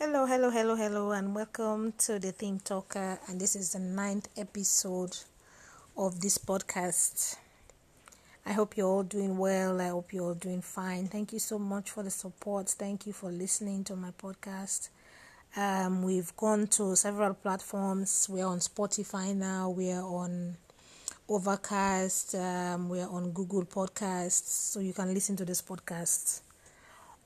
Hello, hello, hello, hello, and welcome to the Think Talker. And this is the ninth episode of this podcast. I hope you're all doing well. I hope you're all doing fine. Thank you so much for the support. Thank you for listening to my podcast. Um, we've gone to several platforms. We're on Spotify now. We're on Overcast. Um, we're on Google Podcasts, so you can listen to this podcast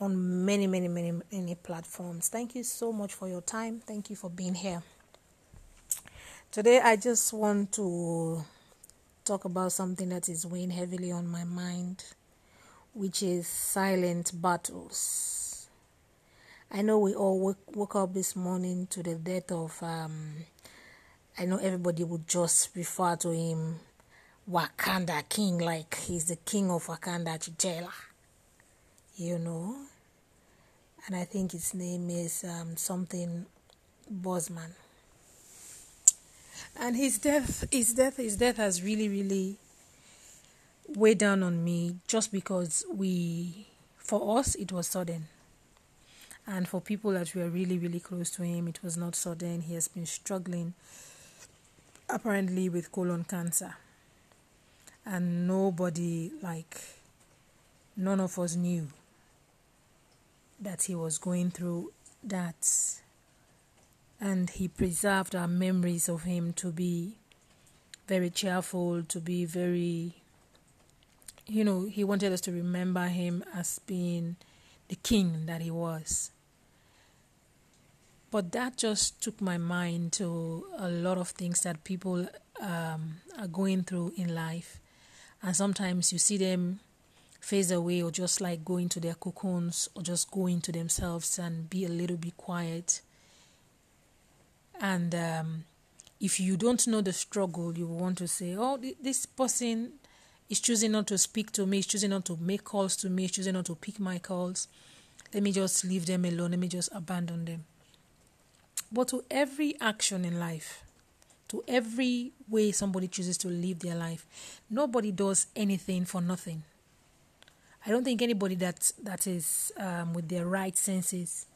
on many, many, many, many platforms. Thank you so much for your time. Thank you for being here. Today, I just want to talk about something that is weighing heavily on my mind, which is silent battles. I know we all woke, woke up this morning to the death of, um, I know everybody would just refer to him Wakanda King, like he's the king of Wakanda, T'Challa you know, and I think his name is um, something Boseman. And his death, his death, his death has really, really weighed down on me just because we, for us, it was sudden. And for people that were really, really close to him, it was not sudden. He has been struggling apparently with colon cancer. And nobody, like, none of us knew that he was going through that. And he preserved our memories of him to be very cheerful to be very you know he wanted us to remember him as being the king that he was. But that just took my mind to a lot of things that people um, are going through in life. And sometimes you see them phase away or just like go into their cocoons or just go into themselves and be a little bit quiet. And um, if you don't know the struggle, you want to say, oh, this person is choosing not to speak to me, is choosing not to make calls to me, is choosing not to pick my calls. Let me just leave them alone, let me just abandon them. But to every action in life, to every way somebody chooses to live their life, nobody does anything for nothing. I don't think anybody that that is um, with their right senses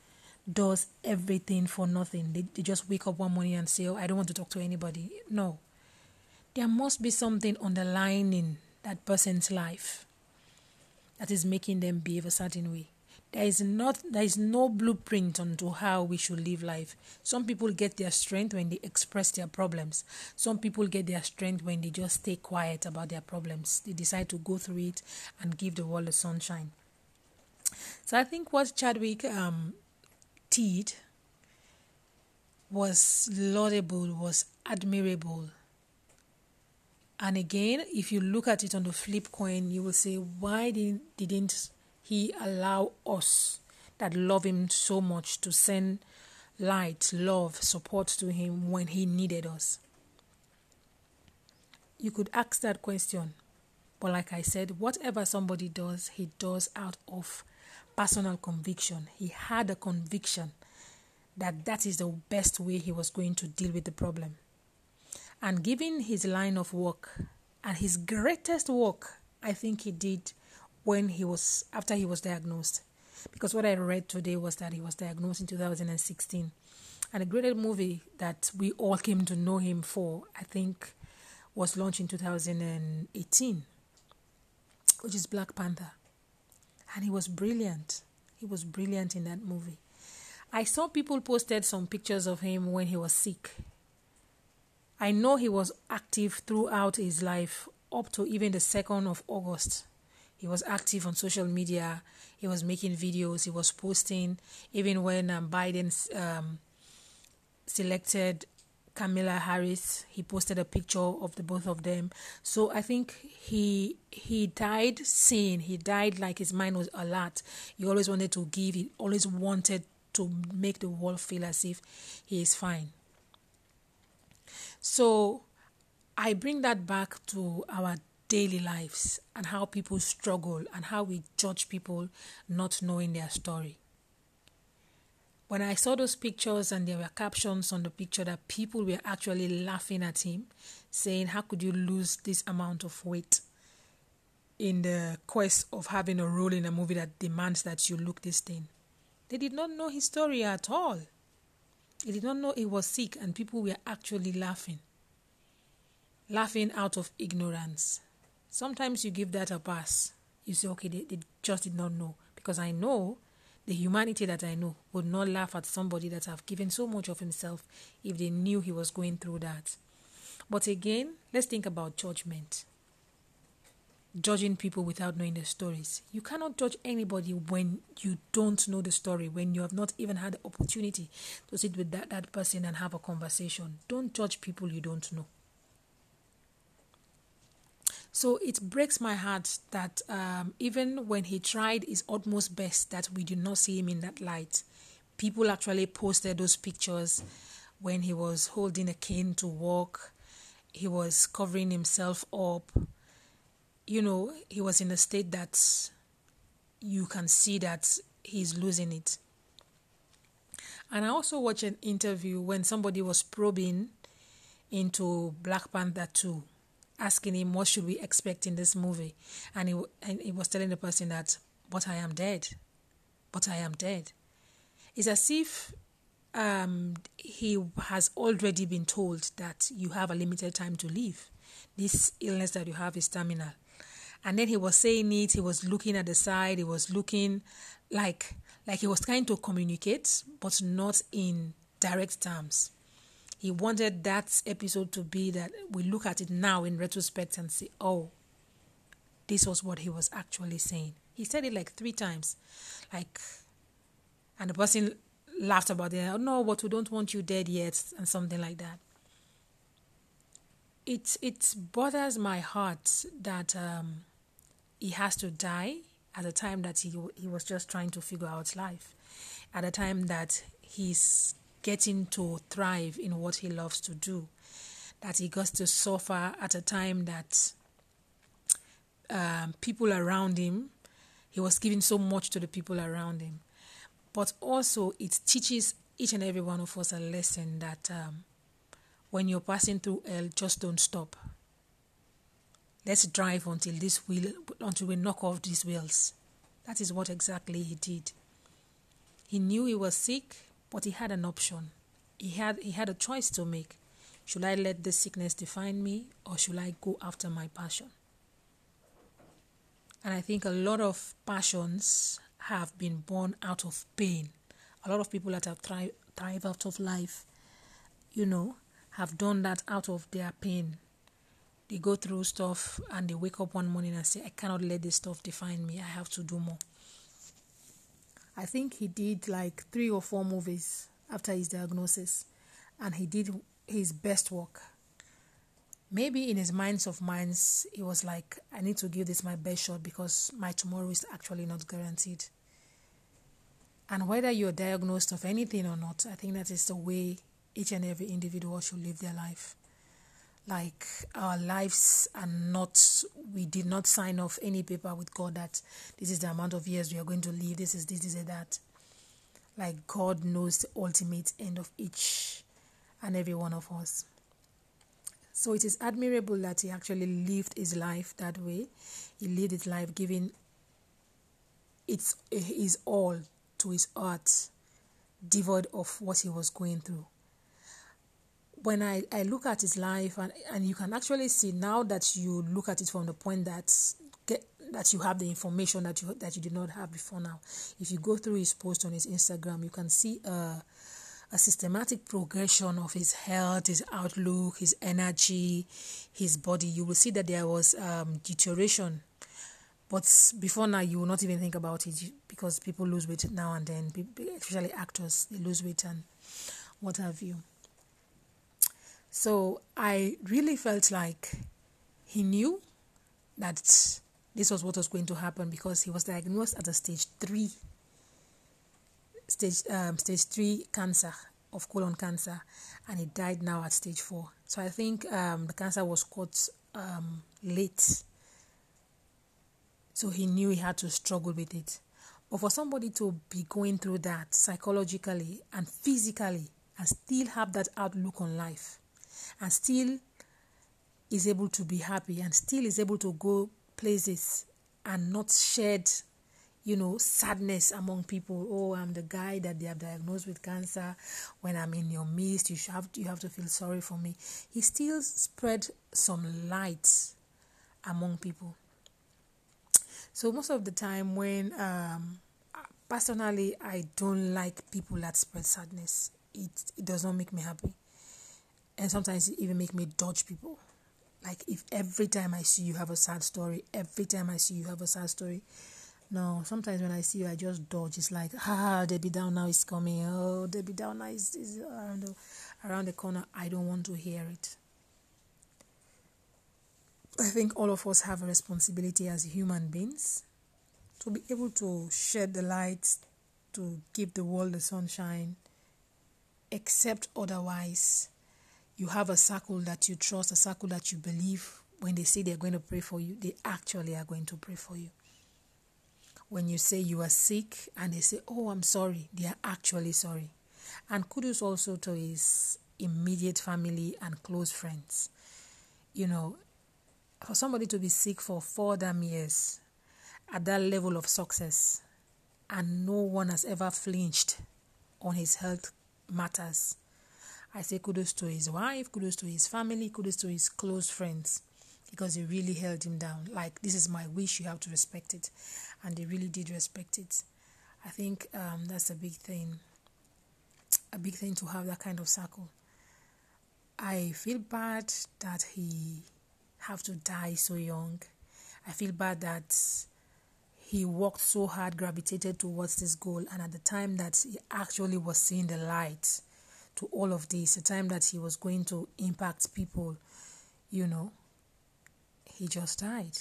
does everything for nothing. They, they just wake up one morning and say, "Oh, I don't want to talk to anybody." No, there must be something underlying that person's life that is making them behave a certain way. There is not there is no blueprint onto how we should live life. Some people get their strength when they express their problems. Some people get their strength when they just stay quiet about their problems. They decide to go through it and give the world the sunshine. So I think what Chadwick um, did was laudable, was admirable. And again, if you look at it on the flip coin, you will say, why didn't, didn't he allow us that love him so much to send light, love, support to him when he needed us? You could ask that question. But like I said, whatever somebody does, he does out of personal conviction. He had a conviction that that is the best way he was going to deal with the problem. And given his line of work and his greatest work, I think he did when he was after he was diagnosed. Because what I read today was that he was diagnosed in 2016. And the greatest movie that we all came to know him for, I think, was launched in 2018, which is Black Panther. And he was brilliant. He was brilliant in that movie. I saw people posted some pictures of him when he was sick. I know he was active throughout his life up to even the 2nd of August he was active on social media. He was making videos. He was posting. Even when um, Biden um, selected Kamala Harris, he posted a picture of the both of them. So I think he he died sane. He died like his mind was alert. He always wanted to give. He always wanted to make the world feel as if he is fine. So I bring that back to our daily lives and how people struggle and how we judge people not knowing their story. When I saw those pictures and there were captions on the picture that people were actually laughing at him, saying, How could you lose this amount of weight in the quest of having a role in a movie that demands that you look this thing? They did not know his story at all. They did not know he was sick, and people were actually laughing. Laughing out of ignorance. Sometimes you give that a pass. You say, okay, they, they just did not know. Because I know the humanity that I know would not laugh at somebody that have given so much of himself if they knew he was going through that. But again, let's think about judgment. Judging people without knowing the stories. You cannot judge anybody when you don't know the story, when you have not even had the opportunity to sit with that, that person and have a conversation. Don't judge people you don't know. So it breaks my heart that um, even when he tried his utmost best, that we did not see him in that light. People actually posted those pictures when he was holding a cane to walk. He was covering himself up. You know, he was in a state that you can see that he's losing it. And I also watched an interview when somebody was probing into Black Panther 2 asking him what should we expect in this movie? And he, and he was telling the person that but i am dead. But i am dead. It's as if um, he has already been told that you have a limited time to live. This illness that you have is terminal. And then he was saying it he was looking at the side he was looking like like he was trying to communicate but not in direct terms he wanted that episode to be that we look at it now in retrospect and say, oh, this was what he was actually saying. He said it like three times. Like, and the person laughed about it. Oh, no, but we don't want you dead yet, and something like that. It, it bothers my heart that um, he has to die at a time that he, he was just trying to figure out life, at a time that he's getting to thrive in what he loves to do. That he got to suffer at a time that um, people around him, he was giving so much to the people around him. But also, it teaches each and every one of us a lesson that um, when you're passing through hell, just don't stop. Let's drive until this wheel, until we knock off these wheels. That is what exactly he did. He knew he was sick. But he had an option. He had he had a choice to make. Should I let this sickness define me or should I go after my passion? And I think a lot of passions have been born out of pain. A lot of people that have thrive, thrive out of life, you know, have done that out of their pain. They go through stuff and they wake up one morning and say, I cannot let this stuff define me. I have to do more. I think he did like three or four movies after his diagnosis, and he did his best work. Maybe in his minds of minds, he was like, I need to give this my best shot because my tomorrow is actually not guaranteed. And whether you're diagnosed of anything or not, I think that is the way each and every individual should live their life like our lives are not we did not sign off any paper with god that this is the amount of years we are going to live this is this, this is that. Like god knows the ultimate end of each and every one of us. So it is admirable that he actually lived his life that way. He lived his life giving its his all to his art devoid of what he was going through when I, I look at his life and, and you can actually see now that you look at it from the point that get, that you have the information that you that you did not have before now. If you go through his post on his Instagram, you can see a, a systematic progression of his health, his outlook, his energy, his body. You will see that there was um, deterioration. But before now, you will not even think about it because people lose weight now and then, especially actors, they lose weight and what have you. So I really felt like he knew that this was what was going to happen because he was diagnosed at a stage three, stage um, stage three cancer of colon cancer, and he died now at stage four. So I think um, the cancer was caught um, late. So he knew he had to struggle with it. But for somebody to be going through that psychologically and physically and still have that outlook on life, and still is able to be happy and still is able to go places and not shed you know, sadness among people. Oh, I'm the guy that they have diagnosed with cancer. When I'm in your midst, you have you have to feel sorry for me. He still spread some light among people. So most of the time, when um, personally, I don't like people that spread sadness. It it does not make me happy, and sometimes it even make me dodge people. Like if every time I see you have a sad story, every time I see you have a sad story, no, sometimes when I see you, I just dodge. It's like, ah, Debbie down now is coming. Oh, Debbie Downer is, is around, the, around the corner. I don't want to hear it. I think all of us have a responsibility as human beings to be able to shed the light, to give the world the sunshine, except otherwise you have a circle that you trust, a circle that you believe when they say they're going to pray for you, they actually are going to pray for you. When you say you are sick and they say, Oh, I'm sorry, they are actually sorry. And kudos also to his immediate family and close friends. You know, for somebody to be sick for four damn years at that level of success and no one has ever flinched on his health matters I say kudos to his wife, kudos to his family, kudos to his close friends because they really held him down. Like, this is my wish, you have to respect it. And they really did respect it. I think um, that's a big thing. A big thing to have that kind of circle. I feel bad that he have to die so young. I feel bad that he worked so hard, gravitated towards this goal, and at the time that he actually was seeing the light, to all of this, a time that he was going to impact people, you know, he just died.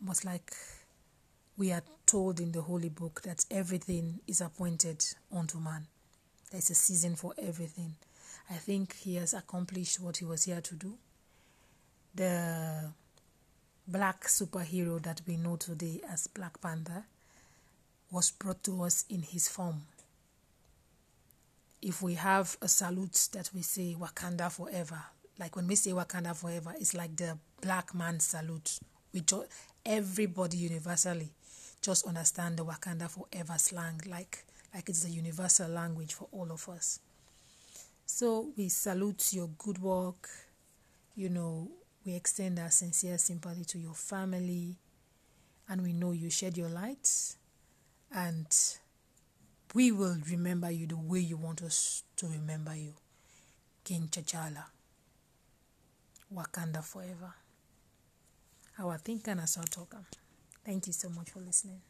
But like we are told in the Holy Book that everything is appointed unto man. There's a season for everything. I think he has accomplished what he was here to do. The black superhero that we know today as Black Panther was brought to us in his form if we have a salute that we say Wakanda forever, like when we say Wakanda forever, it's like the black man salute. We just everybody universally just understand the Wakanda forever slang, like like it's a universal language for all of us. So we salute your good work. You know, we extend our sincere sympathy to your family, and we know you shed your light and we will remember you the way you want us to remember you. King T'Challa. Wakanda forever. Our thinker and our talker. Thank you so much for listening.